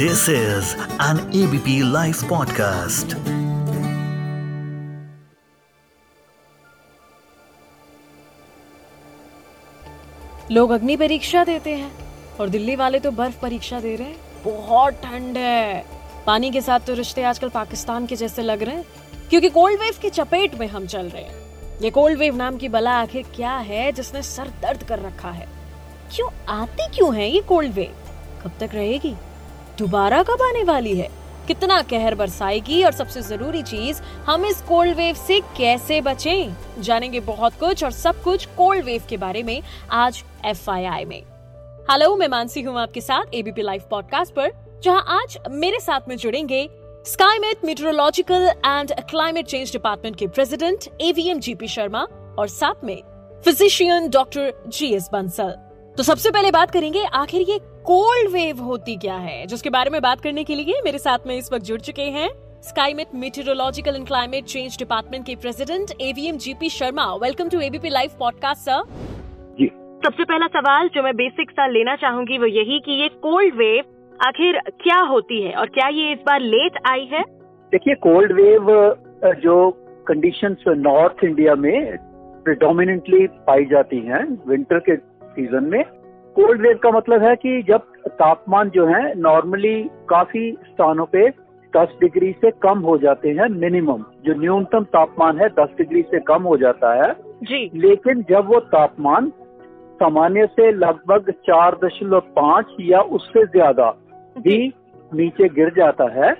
This is an ABP Life podcast. लोग अग्नि परीक्षा देते हैं और दिल्ली वाले तो बर्फ़ परीक्षा दे रहे हैं। बहुत ठंड है। पानी के साथ तो रिश्ते आजकल पाकिस्तान के जैसे लग रहे हैं, क्योंकि कोल्ड वेव की चपेट में हम चल रहे हैं। ये कोल्ड वेव नाम की बला आखिर क्या है जिसने सर दर्द कर रखा है? क्यों आती क्यों है ये कोल्ड वेव कब तक रहेगी? दोबारा कब आने वाली है? कितना कहर बरसाएगी और सबसे ज़रूरी चीज़, हम इस कोल्ड वेव से कैसे बचें? जानेंगे बहुत कुछ और सब कुछ कोल्ड वेव के बारे में आज एफआईआई में। हेलो मैं मानसी हूँ आपके साथ एबीपी लाइव पॉडकास्ट पर, जहाँ आज मेरे साथ में जुड़ेंगे Skymet meteorological and climate change department के प्रेसिडेंट एवीएम जीपी शर्मा और साथ में physician doctor G S Bansal तो सबसे पहले बात करेंगे, आखिर ये कोल्ड वेव होती क्या है? जिसके बारे में बात करने के लिए मेरे साथ में इस वक्त जुड़ चुके हैं Skymet meteorological and climate change department के president AVM GP Sharma welcome to ABP live podcast sir ji. सबसे पहला सवाल जो मैं बेसिक सा लेना चाहूँगी वो यही कि ये कोल्ड वेव आखिर क्या होती है और क्या ये इस बार लेट आई है? देखिए कोल्ड वेव जो कंडीशंस नॉर्थ इंडिया में प्रिडोमिनेंटली पाई जाती हैं विंटर के सीज़न में। कोल्ड वेव का मतलब है कि जब तापमान जो है नॉर्मली काफ़ी स्थानों पे 10 डिग्री से कम हो जाते हैं मिनिमम जो न्यूनतम तापमान है 10 डिग्री से कम हो जाता है। जी। लेकिन जब वो तापमान सामान्य से लगभग चार दशमलव पाँच या उससे ज़्यादा भी नीचे गिर जाता है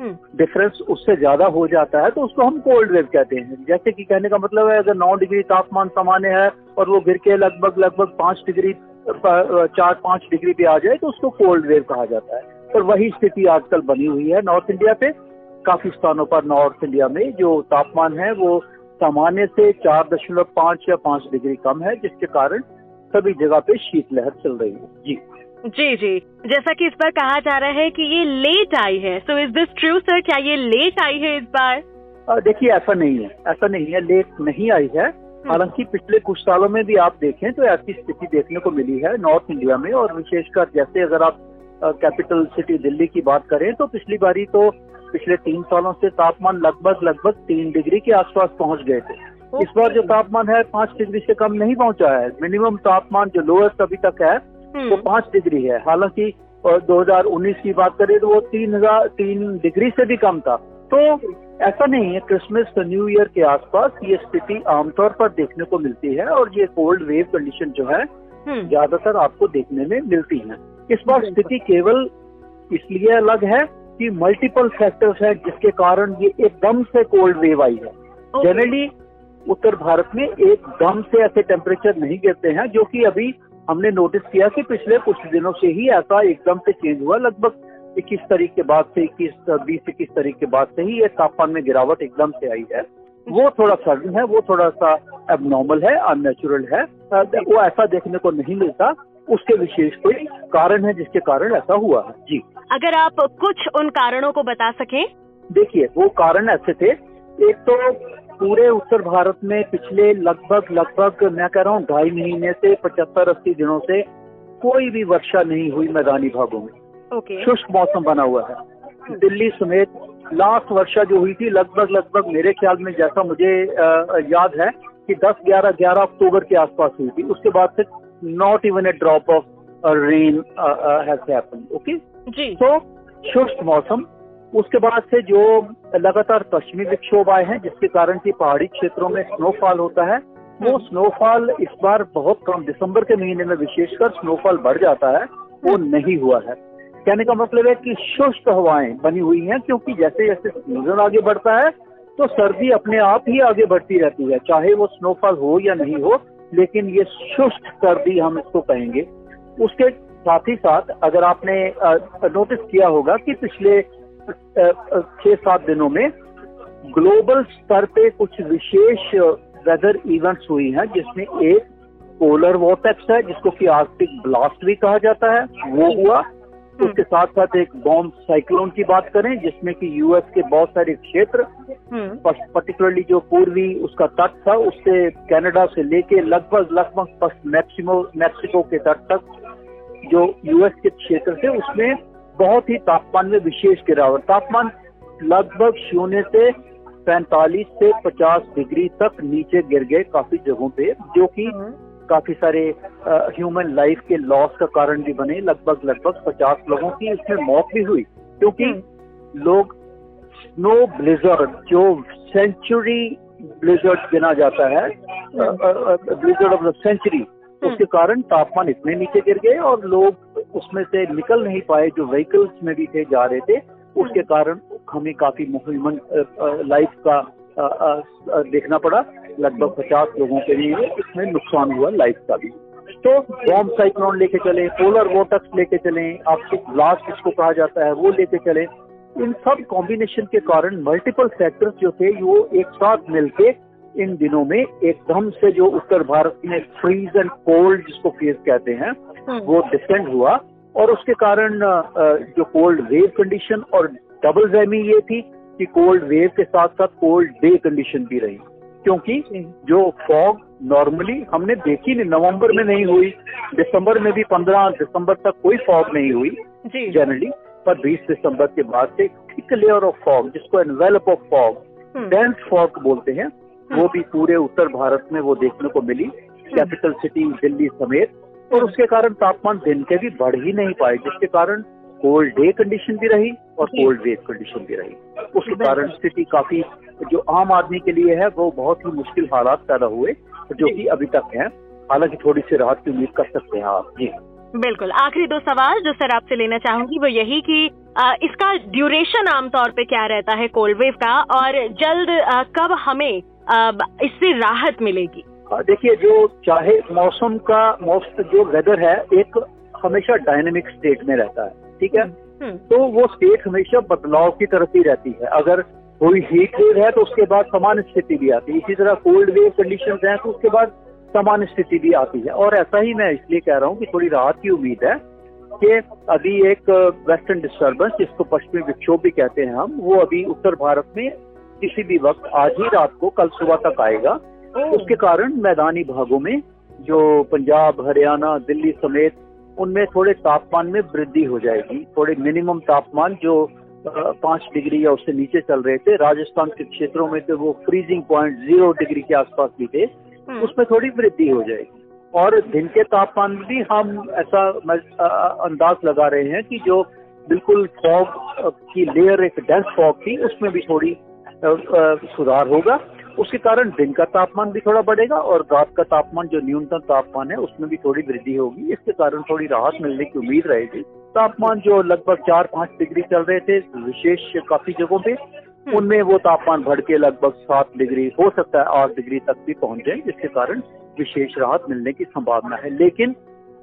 डिफरेंस हम्म। उससे ज़्यादा हो जाता है तो उसको हम कोल्ड वेव कहते हैं। जैसे कि कहने का मतलब है अगर नौ डिग्री तापमान सामान्य है और वो गिर के लगभग लगभग पाँच डिग्री चार पाँच डिग्री पे आ जाए तो उसको कोल्ड वेव कहा जाता है। और वही स्थिति आजकल बनी हुई है नॉर्थ इंडिया पे। काफ़ी स्थानों पर नॉर्थ इंडिया में जो तापमान है वो सामान्य से चार दशमलव पाँच या पाँच डिग्री कम है जिसके कारण सभी जगह पे शीतलहर चल रही है। जी। जी जी। जैसा कि इस बार कहा जा रहा है कि ये लेट आई है। So is this true sir क्या ये लेट आई है इस बार? देखिए ऐसा नहीं है। ऐसा नहीं है। लेट नहीं आई है। हालाँकि पिछले कुछ सालों में भी आप देखें तो ऐसी स्थिति देखने को मिली है नॉर्थ इंडिया में और विशेषकर जैसे अगर आप कैपिटल सिटी दिल्ली की बात करें तो पिछली बारी तो पिछले तीन सालों से तापमान लगभग लगभग तीन डिग्री के आसपास पहुँच गए थे। इस बार जो तापमान है पाँच डिग्री से कम नहीं पहुँचा है। मिनिमम तापमान जो लोएस्ट अभी तक है वो हम्म। पाँच डिग्री है। हालाँकि और 2019 की बात करें तो वो तीन हज़ार तीन डिग्री से भी कम था। तो ऐसा नहीं है क्रिसमस न्यू ईयर के आसपास ये स्थिति आमतौर पर देखने को मिलती है और ये कोल्ड वेव कंडीशन जो है हम्म। ज़्यादातर आपको देखने में मिलती है। इस बार स्थिति केवल इसलिए अलग है कि मल्टीपल फैक्टर्स है जिसके कारण ये एकदम से कोल्ड वेव आई है। जनरली उत्तर भारत में एकदम से ऐसे टेम्परेचर नहीं गिरते हैं जो कि अभी हमने नोटिस किया कि पिछले कुछ दिनों से ही ऐसा एकदम से चेंज हुआ। लगभग इक्कीस तारीख के बाद से इक्कीस बीस इक्कीस तारीख के बाद से ही ये तापमान में गिरावट एकदम से आई है। वो थोड़ा सर्द है वो थोड़ा सा एबनॉर्मल है अननेचुरल है। वो ऐसा देखने को नहीं मिलता। उसके विशेष कोई कारण है जिसके कारण ऐसा हुआ है। जी। अगर आप कुछ उन कारणों को बता सकें। देखिए वो कारण ऐसे थे। एक तो पूरे उत्तर भारत में पिछले लगभग लगभग मैं कह रहा हूँ ढाई महीने से पचहत्तर अस्सी दिनों से कोई भी वर्षा नहीं हुई मैदानी भागों में। Okay. शुष्क मौसम बना हुआ है दिल्ली समेत लास्ट वर्षा जो हुई थी लगभग लगभग मेरे ख्याल में जैसा मुझे याद है कि 10 11 11 अक्टूबर के आसपास हुई थी उसके बाद से not even a drop of rain happen okay जी तो शुष्क मौसम उसके बाद से जो लगातार पश्चिमी विक्षोभ आए हैं जिसके कारण की पहाड़ी क्षेत्रों में स्नोफॉल होता है वो स्नोफॉल हम्म। इस बार बहुत कम दिसंबर के महीने में विशेषकर स्नोफॉल बढ़ जाता है वो हम्म। नहीं हुआ है कहने का मतलब है कि शुष्क हवाएँ बनी हुई हैं, क्योंकि जैसे जैसे सीज़न आगे बढ़ता है तो सर्दी अपने आप ही आगे बढ़ती रहती है, चाहे वो स्नोफॉल हो या नहीं हो, लेकिन ये शुष्क सर्दी हम इसको कहेंगे उसके साथ ही साथ अगर आपने नोटिस किया होगा कि पिछले छह सात दिनों में ग्लोबल स्तर पे कुछ विशेष वेदर इवेंट्स हुई हैं, जिसमें एक पोलर वोटेक्स है, जिसको कि आर्कटिक ब्लास्ट भी कहा जाता है, वो हुआ। उसके साथ साथ एक बॉम्ब साइक्लोन की बात करें जिसमें कि यूएस के बहुत सारे क्षेत्र पर्टिकुलरली हम्म। जो पूर्वी उसका तट था उससे कनाडा से लेके लगभग लगभग मैक्सिमो मैक्सिको के तट तक जो यूएस के क्षेत्र थे उसमें बहुत ही तापमान में विशेष गिरावट। तापमान लगभग शून्य से 45 से 50 डिग्री तक नीचे गिर गए काफ़ी जगहों पे जो कि काफ़ी सारे ह्यूमन लाइफ के लॉस का कारण भी बने। लगभग लगभग 50 लोगों की इसमें मौत भी हुई। क्योंकि लोग स्नो ब्लिजर्ड जो सेंचुरी ब्लिजर्ड गिना जाता है ब्लिजर्ड ऑफ़ द सेंचुरी उसके कारण तापमान इतने नीचे गिर गए और लोग उसमें से निकल नहीं पाए। जो व्हीकल्स में भी थे जा रहे थे उसके कारण हमें काफ़ी ह्यूमन लाइफ का आ, आ, देखना पड़ा। लगभग पचास लोगों के लिए इसमें नुकसान हुआ लाइफ का भी। तो बॉम्ब साइक्लोन लेके चले पोलर वोटक्स लेके चले आपको ब्लास्ट जिसको कहा जाता है वो लेके चले। इन सब कॉम्बिनेशन के कारण मल्टीपल फैक्टर्स जो थे वो एक साथ मिलके इन दिनों में एकदम से जो उत्तर भारत में फ्रीज एंड कोल्ड जिसको फेस कहते हैं हम्म। वो डिसेंड हुआ। और उसके कारण जो कोल्ड वेव कंडीशन और डबल जैमी ये थी कि कोल्ड वेव के साथ साथ कोल्ड डे कंडीशन भी रही। क्योंकि जो। फॉग नॉर्मली हमने देखी नहीं नवंबर में नहीं हुई दिसंबर में भी पंद्रह दिसंबर तक कोई फॉग नहीं हुई जनरली पर 20 दिसंबर के बाद से थिक लेयर ऑफ़ फॉग जिसको envelope of fog dense fog बोलते हैं वो भी पूरे उत्तर भारत में वो देखने को मिली कैपिटल सिटी दिल्ली समेत और उसके कारण तापमान दिन के भी बढ़ ही नहीं पाए जिसके कारण कोल्ड डे कंडीशन भी रही और कोल्ड वेव कंडीशन भी रही। उसके कारण स्थिति काफ़ी जो आम आदमी के लिए है वो बहुत ही मुश्किल हालात पैदा हुए जो कि अभी तक हैं। हालाँकि थोड़ी सी राहत की उम्मीद कर सकते हैं आप। जी। बिल्कुल। आखिरी दो सवाल जो सर आपसे लेना चाहूँगी वो यही कि आ, इसका ड्यूरेशन आमतौर पे क्या रहता है कोल्ड वेव का और जल्द आ, कब हमें इससे राहत मिलेगी? देखिए जो चाहे मौसम का मौसम जो वेदर है एक हमेशा डायनेमिक स्टेट में रहता है ठीक है? हम्म। तो वो स्टेट हमेशा बदलाव की तरफ़ ही रहती है। अगर कोई हीट वेव है तो उसके बाद समान स्थिति भी आती है। इसी तरह कोल्ड वेव कंडीशन है तो उसके बाद समान स्थिति भी आती है। और ऐसा ही मैं इसलिए कह रहा हूँ कि थोड़ी राहत की उम्मीद है कि अभी एक वेस्टर्न डिस्टर्बेंस जिसको पश्चिमी विक्षोभ भी कहते हैं हम, वो अभी उत्तर भारत में किसी भी वक्त आज ही रात को, कल सुबह तक आएगा। उसके कारण मैदानी भागों में जो पंजाब, हरियाणा, दिल्ली समेत उनमें थोड़े तापमान में वृद्धि हो जाएगी। थोड़े मिनिमम तापमान जो पाँच डिग्री या उससे नीचे चल रहे थे। राजस्थान के क्षेत्रों में तो वो फ्रीजिंग पॉइंट ज़ीरो डिग्री के आसपास भी थे। हम्म। उसमें थोड़ी वृद्धि हो जाएगी। और दिन के तापमान में भी हम ऐसा अंदाज लगा रहे हैं कि जो बिल्कुल फॉग की लेयर एक डेंस फॉग थी उसमें भी थोड़ी सुधार होगा। उसके कारण दिन का तापमान भी थोड़ा बढ़ेगा और रात का तापमान जो न्यूनतम तापमान है उसमें भी थोड़ी वृद्धि होगी। इसके कारण थोड़ी राहत मिलने की उम्मीद रहेगी। तापमान जो लगभग चार पाँच डिग्री चल रहे थे विशेष काफ़ी जगहों पे उनमें वो तापमान बढ़ के लगभग सात डिग्री हो सकता है आठ डिग्री तक भी पहुँच जाए जिसके कारण विशेष राहत मिलने की संभावना है। लेकिन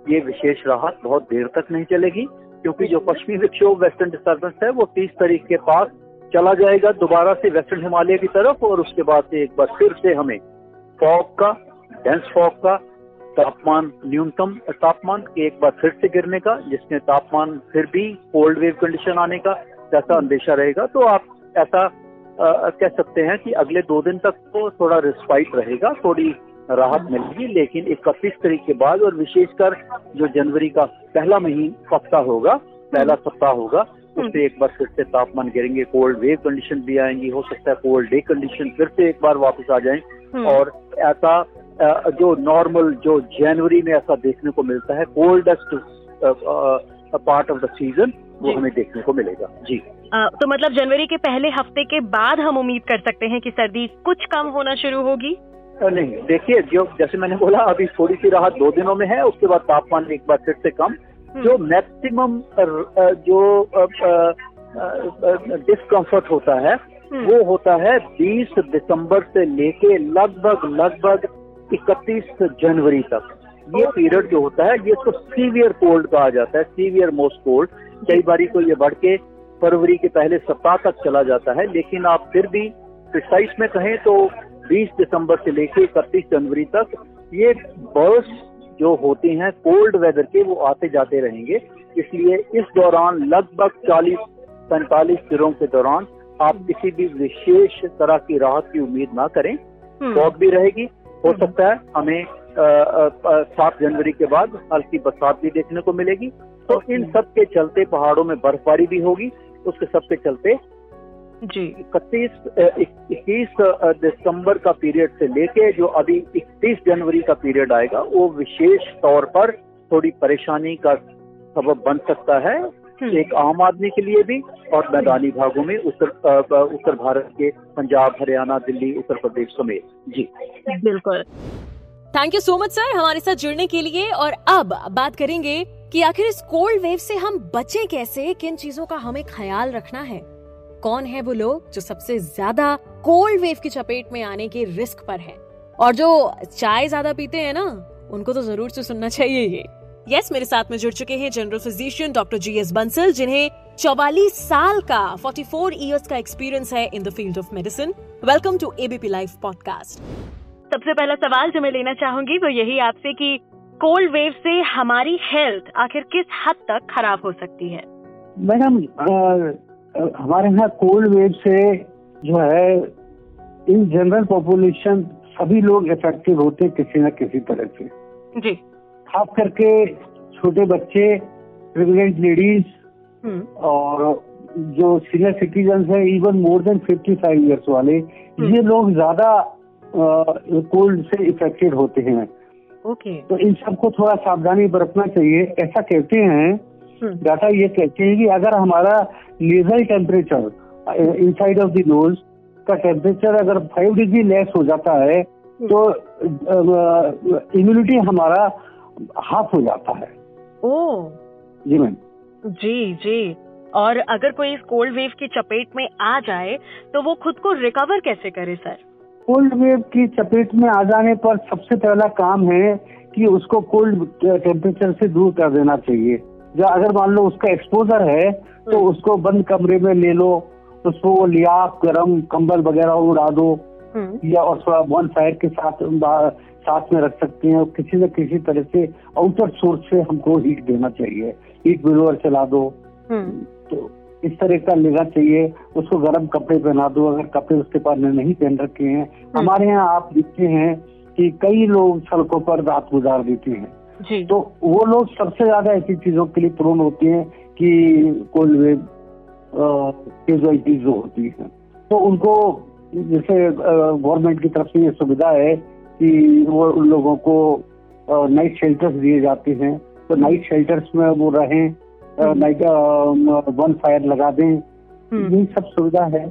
ये विशेष राहत बहुत देर तक नहीं चलेगी क्योंकि जो पश्चिमी विक्षोभ वेस्टर्न डिस्टर्बेंस है वो तीस तारीख के पास चला जाएगा दोबारा से वेस्टर्न हिमालय की तरफ़ और उसके बाद से एक बार फिर से हमें फॉग का डेंस फॉग का तापमान न्यूनतम तापमान एक बार फिर से गिरने का जिसमें तापमान फिर भी कोल्ड वेव कंडीशन आने का जैसा अंदेशा रहेगा तो आप ऐसा आ, कह सकते हैं कि अगले दो दिन तक तो थोड़ा रिस्पाइट रहेगा थोड़ी राहत मिलेगी लेकिन इकतीस तारीख के बाद और विशेषकर जो जनवरी का पहला महीना सप्ताह होगा पहला सप्ताह होगा उससे एक बार फिर से तापमान गिरेंगे कोल्ड वेव कंडीशन भी आएँगी हो सकता है कोल्ड डे कंडीशन फिर से एक बार वापस आ जाए हम्म। और ऐसा जो नॉर्मल जो जनवरी में ऐसा देखने को मिलता है coldest part of the season वो हमें देखने को मिलेगा। जी। आ, तो मतलब जनवरी के पहले हफ़्ते के बाद हम उम्मीद कर सकते हैं कि सर्दी कुछ कम होना शुरू होगी? नहीं। देखिए जो जैसे मैंने बोला अभी थोड़ी सी राहत दो दिनों में है उसके बाद तापमान एक बार फिर से कम। जो मैक्सिमम जो डिस्कम्फर्ट होता है वो होता है 20 दिसंबर से लेके लगभग लगभग 31 जनवरी तक। ये पीरियड जो होता है ये इसको सीवियर कोल्ड कहा जाता है सीवियर मोस्ट कोल्ड। कई बारी तो ये बढ़ के फरवरी के पहले सप्ताह तक चला जाता है लेकिन आप फिर भी प्रिसाइस में कहें तो 20 दिसंबर से लेकर इकतीस जनवरी तक ये बर्स जो होते हैं कोल्ड वेदर के वो आते जाते रहेंगे। इसलिए इस दौरान लगभग 40 पैंतालीस दिनों के दौरान आप किसी भी विशेष तरह की राहत की उम्मीद ना करें। हम्म। फॉग भी रहेगी हो सकता है हमें सात जनवरी के बाद हल्की बरसात भी देखने को मिलेगी। तो इन सब के चलते पहाड़ों में बर्फबारी भी होगी। उसके सब के चलते जी। इकतीस इक्कीस दिसंबर का पीरियड से लेके जो अभी इकतीस जनवरी का पीरियड आएगा वो विशेष तौर पर थोड़ी परेशानी का सबब बन सकता है। एक आम आदमी के लिए भी और मैदानी भागों में उत्तर उत्तर भारत के पंजाब हरियाणा दिल्ली उत्तर प्रदेश समेत। जी। बिल्कुल। Thank you so much sir हमारे साथ जुड़ने के लिए। और अब बात करेंगे कि आखिर इस कोल्ड वेव से हम बचे कैसे? किन चीज़ों का हमें ख्याल रखना है? कौन है वो लोग जो सबसे ज़्यादा कोल्ड वेव की चपेट में आने के रिस्क पर हैं? और जो चाय ज़्यादा पीते हैं ना उनको तो ज़रूर से सुनना चाहिए ये। यस मेरे साथ में जुड़ चुके हैं general physician doctor G S Bansal जिन्हें 44 साल का 44 इयर्स का एक्सपीरियंस है in the field of medicine welcome to ABP live podcast सबसे पहला सवाल जो मैं लेना चाहूँगी वो यही आपसे कि कोल्ड वेव से हमारी हेल्थ आखिर किस हद तक खराब हो सकती है? मैडम हमारे यहाँ कोल्ड वेव से जो है इन जनरल पॉपुलेशन सभी लोग इफ़ेक्टिव होते हैं किसी न किसी तरह से। जी। खास करके छोटे बच्चे प्रेगनेंट लेडीज़ हम्म। और जो सीनियर सिटीजन है even more than fifty five years वाले ये लोग ज़्यादा कोल्ड से इफेक्टेड होते हैं। ओके। तो इन सबको थोड़ा सावधानी बरतना चाहिए। ऐसा कहते हैं हम्म। डाटा ये कहते हैं कि अगर हमारा laser temperature inside of the nose का टेम्परेचर अगर फाइव डिग्री लेस हो जाता है तो इम्यूनिटी हमारा हाफ़ हो जाता है। ओ। जी मैम। जी जी। और अगर कोई इस कोल्ड वेव की चपेट में आ जाए तो वो खुद को रिकवर कैसे करे सर कोल्ड वेव की चपेट में आ जाने पर सबसे पहला काम है कि उसको कोल्ड टेम्परेचर से दूर कर देना चाहिए। जो अगर मान लो उसका एक्सपोजर है तो उसको बंद कमरे में ले लो उसको वो लिया गर्म कंबल वगैरह उड़ा दो। हम्म। या और थोड़ा वन फायर के साथ साथ में रख सकते हैं और किसी न किसी तरह से आउटर सोर्स से हमको हीट देना चाहिए। हीट ब्लोअर चला दो। हम्म। तो इस तरह का लेना चाहिए। उसको गर्म कपड़े पहना दो। अगर कपड़े उसके पास में नहीं पहन रखे हैं। हमारे यहाँ आप देखते हैं कि कई लोग सड़कों पर रात गुजार देते हैं। जी। तो वो लोग सबसे ज़्यादा ऐसी चीज़ों के लिए प्रोन होते हैं कि कोल्ड वेव कैजुअलिटीज जो होती है। तो उनको जैसे गवर्नमेंट की तरफ़ से ये सुविधा है कि वो उन लोगों को नाइट शेल्टर्स दिए जाते हैं। तो नाइट शेल्टर्स में वो रहें नाइट वन फायर लगा दें। ये सब सुविधा है।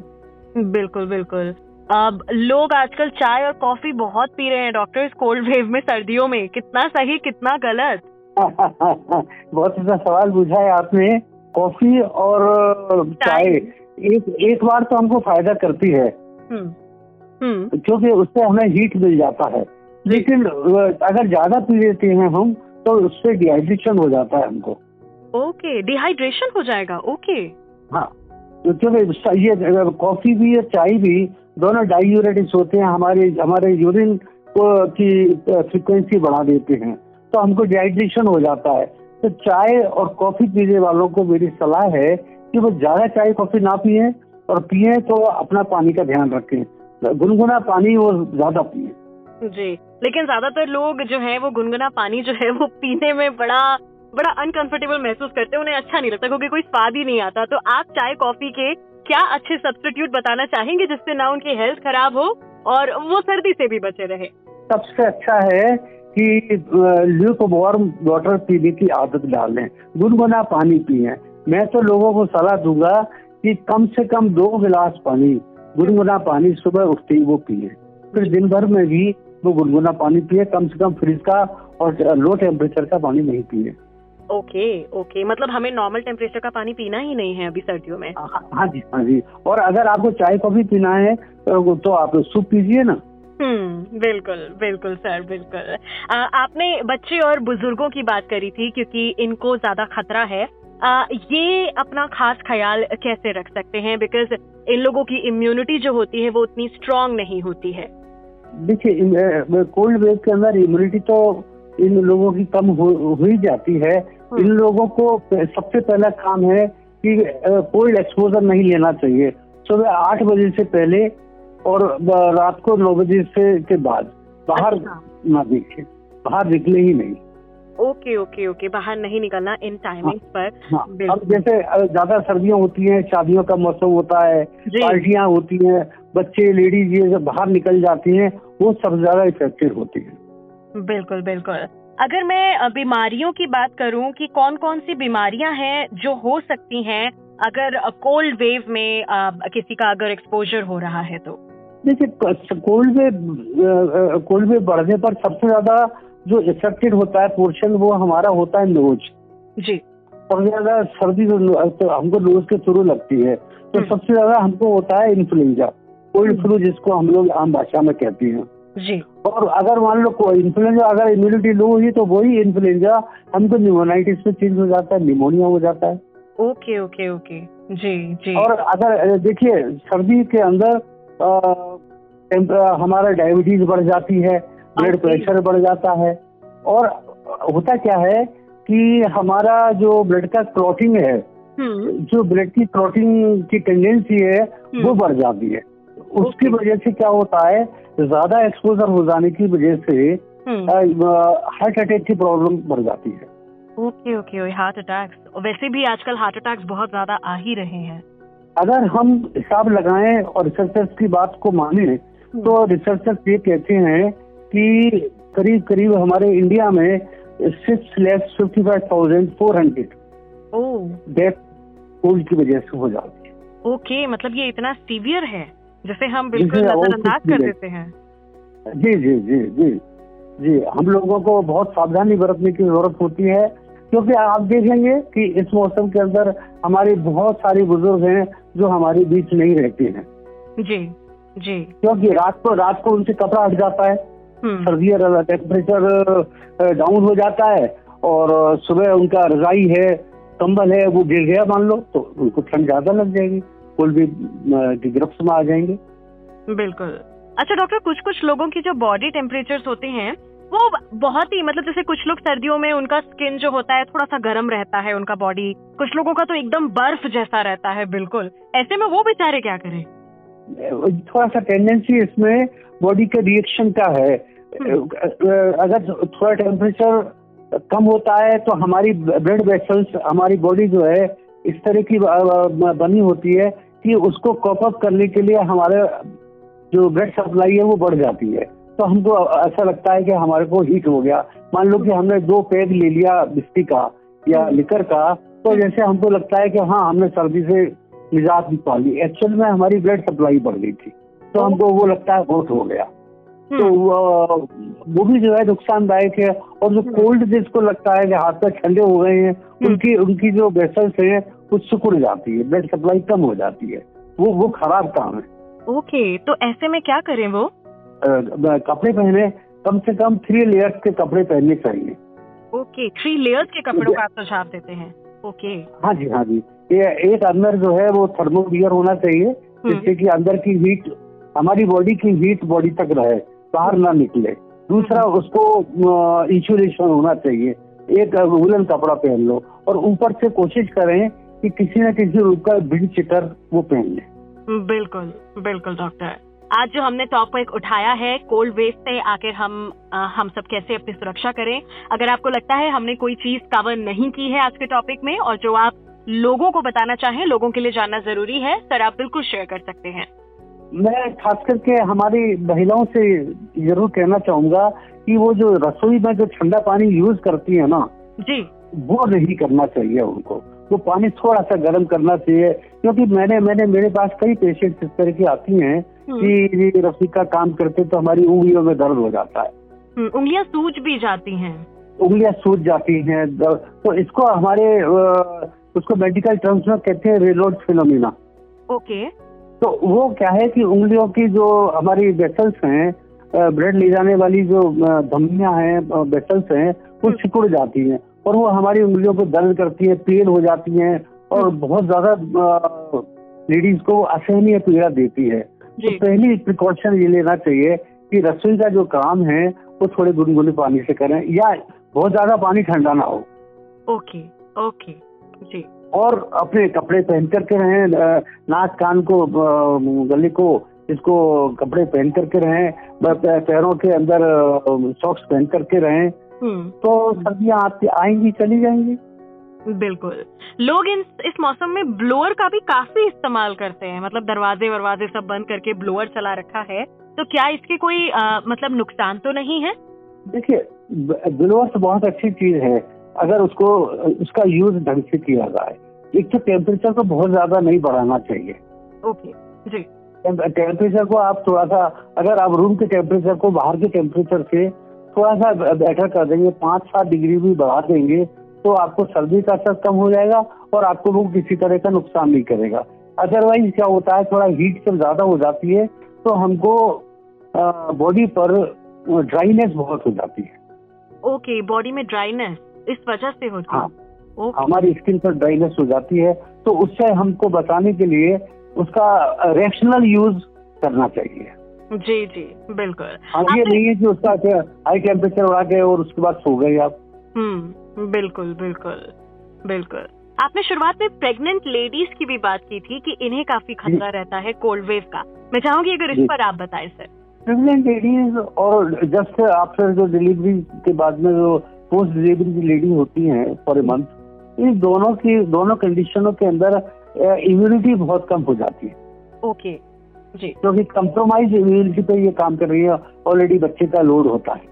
बिल्कुल बिल्कुल। अब लोग आजकल चाय और कॉफ़ी बहुत पी रहे हैं डॉक्टर इस कोल्ड वेव में सर्दियों में। कितना सही कितना गलत। बहुत अच्छा सवाल पूछा है आपने। कॉफ़ी और चाय। एक एक बार तो हमको फ़ायदा करती है। हम्म हम्म। क्योंकि उससे हमें हीट मिल जाता है। लेकिन अगर ज़्यादा पी लेते हैं हम तो उससे डिहाइड्रेशन हो जाता है हमको। ओके डिहाइड्रेशन हो जाएगा ओके। हाँ तो क्योंकि ये कॉफ़ी भी और चाय भी दोनों डायूरेटिक्स होते हैं हमारे हमारे यूरिन को की फ्रिक्वेंसी बढ़ा देते हैं। तो हमको डिहाइड्रेशन हो जाता है। तो चाय और कॉफ़ी पीने वालों को मेरी सलाह है कि वो ज़्यादा चाय कॉफ़ी ना पिए और पिए तो अपना पानी का ध्यान रखें। गुनगुना पानी वो ज़्यादा पिए। जी लेकिन ज़्यादातर लोग जो है वो गुनगुना पानी जो है वो पीने में बड़ा बड़ा अनकंफर्टेबल महसूस करते हैं उन्हें अच्छा नहीं लगता क्योंकि कोई स्वाद ही नहीं आता। तो आप चाय कॉफ़ी के क्या अच्छे सब्सटीट्यूट बताना चाहेंगे जिससे ना उनकी हेल्थ खराब हो और वो सर्दी से भी बचे रहे? सबसे अच्छा है कि ल्यूक वार्म वाटर पीने की आदत डाल। गुनगुना पानी पिए। मैं तो लोगों को सलाह दूँगा कि कम से कम दो गिलास पानी गुनगुना पानी सुबह उठते ही वो पिए। फिर दिन भर में भी वो गुनगुना पानी पिए कम से कम फ्रिज का और लो टेम्परेचर का पानी नहीं पिए। ओके ओके मतलब हमें नॉर्मल टेम्परेचर का पानी पीना ही नहीं है अभी सर्दियों में? हाँ हाँ जी हाँ जी। और अगर आपको चाय कॉफ़ी पीना है तो तो आप सूप पीजिए ना। हम्म बिल्कुल बिल्कुल सर बिल्कुल। आ, आपने बच्चे और बुज़ुर्गों की बात करी थी क्योंकि इनको ज़्यादा खतरा है। ये अपना खास ख्याल कैसे रख सकते हैं? बिकॉज़ इन लोगों की इम्यूनिटी जो होती है वो उतनी स्ट्रांग नहीं होती है। देखिए कोल्ड वेव के अंदर इम्यूनिटी तो इन लोगों की कम हो, हो ही जाती है। इन लोगों को सबसे पहला काम है कि कोल्ड एक्सपोजर नहीं लेना चाहिए। सुबह आठ बजे से पहले और रात को नौ बजे से के बाद। बाहर अच्छा। ना देखे। बाहर निकले ही नहीं। ओके ओके ओके बाहर नहीं निकलना इन टाइमिंग्स पर हाँ अब जैसे ज़्यादा सर्दियाँ होती हैं शादियों का मौसम होता है पार्टियाँ होती हैं बच्चे लेडीज़ ये जब बाहर निकल जाती हैं वो सब ज़्यादा इफेक्टेड होती है। बिल्कुल बिल्कुल। अगर मैं बीमारियों की बात करूँ कि कौन कौन सी बीमारियाँ हैं जो हो सकती हैं अगर कोल्ड वेव में किसी का अगर एक्सपोजर हो रहा है तो? देखिए कोल्ड वेव कोल्ड वेव बढ़ने पर सबसे ज़्यादा जो इफेक्टेड होता है पोर्शन वो हमारा होता है नोज़ जी। सबसे ज़्यादा सर्दी जो तो हमको नोज़ के थ्रू लगती है। तो हम्म। सबसे ज़्यादा हमको होता है इन्फ्लुएंजा कोल्ड। फ्लू जिसको हम लोग आम भाषा में कहते हैं। जी। और अगर मान लो कोई इन्फ्लुएंजा अगर इम्यूनिटी लो हुई तो वही इन्फ्लुएंजा हमको न्यूमोनाइटिस में चेंज हो जाता है निमोनिया हो जाता है। Okay okay okay. जी जी। और अगर देखिए सर्दी के अंदर अ, हमारा डायबिटीज़ बढ़ जाती है। ब्लड प्रेशर बढ़ जाता है। और होता क्या है कि हमारा जो ब्लड का क्लॉटिंग है हम्म। जो ब्लड की क्लॉटिंग की टेंडेंसी है वो हम्म। बढ़ जाती है। उसकी वजह से क्या होता है ज़्यादा एक्सपोजर हो जाने की वजह से हम्म। हार्ट अटैक की प्रॉब्लम बढ़ जाती है। ओके ओके हार्ट अटैक्स वैसे भी आजकल हार्ट अटैक्स बहुत ज़्यादा आ ही रहे हैं। अगर हम हिसाब लगाएँ और रिसर्चर्स की बात को माने तो रिसर्चर्स ये कहते हैं कि करीब करीब हमारे इंडिया में six lakh fifty five thousand four hundred death covid की वजह से हो जाती है। ओके मतलब ये इतना सीवियर है जैसे हम बिल्कुल नजरअंदाज कर देते हैं। जी जी जी जी जी हम लोगों को बहुत सावधानी बरतने की ज़रूरत होती है क्योंकि आप देखेंगे कि इस मौसम के अंदर हमारे बहुत सारे बुज़ुर्ग हैं जो हमारे बीच नहीं रहते हैं। जी जी। क्योंकि रात को रात को उनसे कपड़ा हट जाता है। हम्म। सर्दी टेम्परेचर डाउन हो जाता है और सुबह उनका रजाई है कंबल है वो गिर गया मान लो तो उनको ठंड ज़्यादा लग जाएगी कोल्ड भी गिरफ्त में आ जाएँगे। बिल्कुल। अच्छा डॉक्टर कुछ कुछ लोगों की जो बॉडी टेम्परेचर्स होते हैं वो बहुत ही मतलब जैसे कुछ लोग सर्दियों में उनका स्किन जो होता है थोड़ा सा गर्म रहता है उनका बॉडी कुछ लोगों का तो एकदम बर्फ़ जैसा रहता है बिल्कुल। ऐसे में वो बेचारे क्या करें? थोड़ा सा टेंडेंसी इसमें बॉडी के रिएक्शन का है? अगर थोड़ा टेम्परेचर कम होता है तो हमारी ब्लड वेसल्स हमारी बॉडी जो है इस तरह की बनी होती है कि उसको कॉप अप करने के लिए हमारे जो ब्लड सप्लाई है वो बढ़ जाती है। तो हमको ऐसा लगता है कि हमारे को हीट हो गया। मान लो कि हमने दो पैग ले लिया बिस्ती का या लिकर का तो जैसे हमको लगता है कि हाँ हमने सर्दी से निजात भी पा ली। एक्चुअल में हमारी ब्लड सप्लाई बढ़ गई थी। तो हमको वो लगता है बहुत हो गया। तो वो भी जो है नुकसानदायक है और जो कोल्ड जिसको लगता है कि हाथ पैर ठंडे हो गए हैं उनकी उनकी जो वेसल्स है वो सिकुड़ जाती है ब्लड सप्लाई कम हो जाती है। वो वो खराब काम है। ओके तो ऐसे में क्या करें वो? कपड़े पहने कम से कम थ्री लेयर्स के कपड़े पहनने चाहिए। ओके थ्री लेयर्स के कपड़ों का आप सुझाव देते हैं। ओके। हाँ जी हाँ जी। ये एक अंदर जो है वो थर्मोवियर होना चाहिए जिससे कि अंदर की हीट हमारी बॉडी की हीट बॉडी तक रहे बाहर ना निकले। दूसरा उसको इंसुलेशन होना चाहिए। एक वुलन कपड़ा पहन लो और ऊपर से कोशिश करें कि किसी न किसी रूप का विंड चिटर वो पहन ले। बिल्कुल बिल्कुल डॉक्टर आज जो हमने टॉपिक उठाया है कोल्ड वेव से आकर हम अ, हम सब कैसे अपनी सुरक्षा करें? अगर आपको लगता है हमने कोई चीज़ कवर नहीं की है आज के टॉपिक में और जो आप लोगों को बताना चाहें लोगों के लिए जानना ज़रूरी है सर आप बिल्कुल शेयर कर सकते हैं। मैं खास करके हमारी महिलाओं से ज़रूर कहना चाहूँगा कि वो जो रसोई में जो ठंडा पानी यूज़ करती है ना जी। वो नहीं करना चाहिए उनको। वो पानी थोड़ा सा गर्म करना चाहिए क्योंकि मैंने मैंने मेरे पास कई पेशेंट इस तरह की आती हैं कि ये रसोई का काम करते तो हमारी उंगलियों में दर्द हो जाता है। हम्म, उंगलियाँ सूज भी जाती हैं। उंगलियाँ सूज जाती हैं तो इसको हमारे उसको मेडिकल टर्म्स में कहते हैं रेलोड फिनोमिना ओके। तो वो क्या है कि उंगलियों की जो हमारी वेसल्स हैं ब्लड ले जाने वाली जो धमनियाँ हैं वेसल्स हैं वो सिकुड़ जाती हैं और वो हमारी उंगलियों को दर्द करती है पेन हो जाती हैं और बहुत ज़्यादा लेडीज़ को असहनीय पीड़ा देती है। तो पहली प्रिकॉशन ये लेना चाहिए कि रसोई का जो काम है वो थोड़े गुनगुने पानी से करें या बहुत ज़्यादा पानी ठंडा ना हो। ओके ओके जी। और अपने कपड़े पहन करके रहें नाक कान को गले को इसको कपड़े पहन करके रहें पैरों के अंदर सॉक्स पहन करके रहें। हम्म। तो सर्दियाँ आपकी आएँगी चली जाएँगी। बिल्कुल। लोग इन इस मौसम में ब्लोअर का भी काफ़ी इस्तेमाल करते हैं। मतलब दरवाजे वरवाजे सब बंद करके ब्लोअर चला रखा है। तो क्या इसके कोई अ, मतलब नुकसान तो नहीं है? देखिए ब्लोअर तो बहुत अच्छी चीज़ है। अगर उसको उसका यूज़ ढंग से किया जाए एक तो टेम्परेचर को बहुत ज़्यादा नहीं बढ़ाना चाहिए। ओके जी। टेम्परेचर को आप थोड़ा सा अगर आप रूम के टेम्परेचर को बाहर के टेम्परेचर से थोड़ा सा बेटर कर देंगे पाँच सात डिग्री भी बढ़ा देंगे तो आपको सर्दी का असर कम हो जाएगा और आपको वो किसी तरह का नुकसान नहीं करेगा। अदरवाइज़ क्या होता है थोड़ा हीट जब ज़्यादा हो जाती है तो हमको बॉडी पर ड्राइनेस बहुत हो जाती है। ओके बॉडी में ड्राइनेस इस वजह से होती हाँ। है। हमारी स्किन पर ड्राइनेस हो जाती है तो उससे हमको बचाने के लिए उसका रेशनल यूज़ करना चाहिए। जी जी बिल्कुल। हाँ ये नहीं है कि उसका हाई टेम्परेचर उड़ा गए और उसके बाद सो गए आप। हम्म बिल्कुल बिल्कुल बिल्कुल। आपने शुरुआत में प्रेग्नेंट लेडीज़ की भी बात की थी कि इन्हें काफ़ी खतरा रहता है कोल्ड वेव का। मैं चाहूँगी अगर इस पर आप बताएँ सर। प्रेग्नेंट लेडीज़ और जस्ट आफ्टर जो डिलीवरी के बाद में जो पोस्ट डिलीवरी की लेडी होती हैं फॉर ए मंथ इन दोनों की दोनों कंडीशनों के अंदर इम्यूनिटी बहुत कम हो जाती है। ओके जी। क्योंकि कंप्रोमाइज इम्यूनिटी पे ये काम कर रही है ऑलरेडी बच्चे का लोड होता है।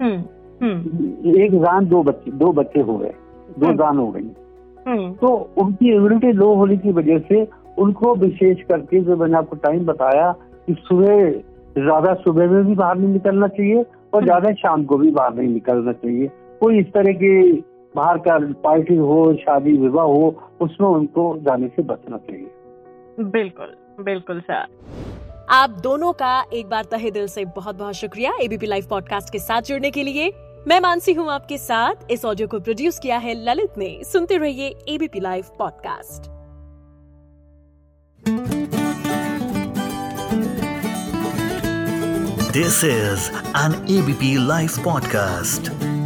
हम्म हम्म। एक जान दो बच्चे दो बच्चे हो गए दो हम्म। जान हो गई। तो उनकी इम्यूनिटी लो होने की वजह से उनको विशेष करके जो मैंने आपको टाइम बताया कि सुबह ज़्यादा सुबह में भी बाहर नहीं निकलना चाहिए और ज़्यादा शाम को भी बाहर नहीं निकलना चाहिए। कोई इस तरह की बाहर का पार्टी हो शादी विवाह हो उसमें उनको जाने से बचना चाहिए। बिल्कुल बिल्कुल सर। आप दोनों का एक बार तहे दिल से बहुत बहुत शुक्रिया एबीपी लाइव पॉडकास्ट के साथ जुड़ने के लिए। मैं मानसी हूँ आपके साथ। इस ऑडियो को प्रोड्यूस किया है ललित ने। सुनते रहिए ABP live podcast This is an ABP Life podcast.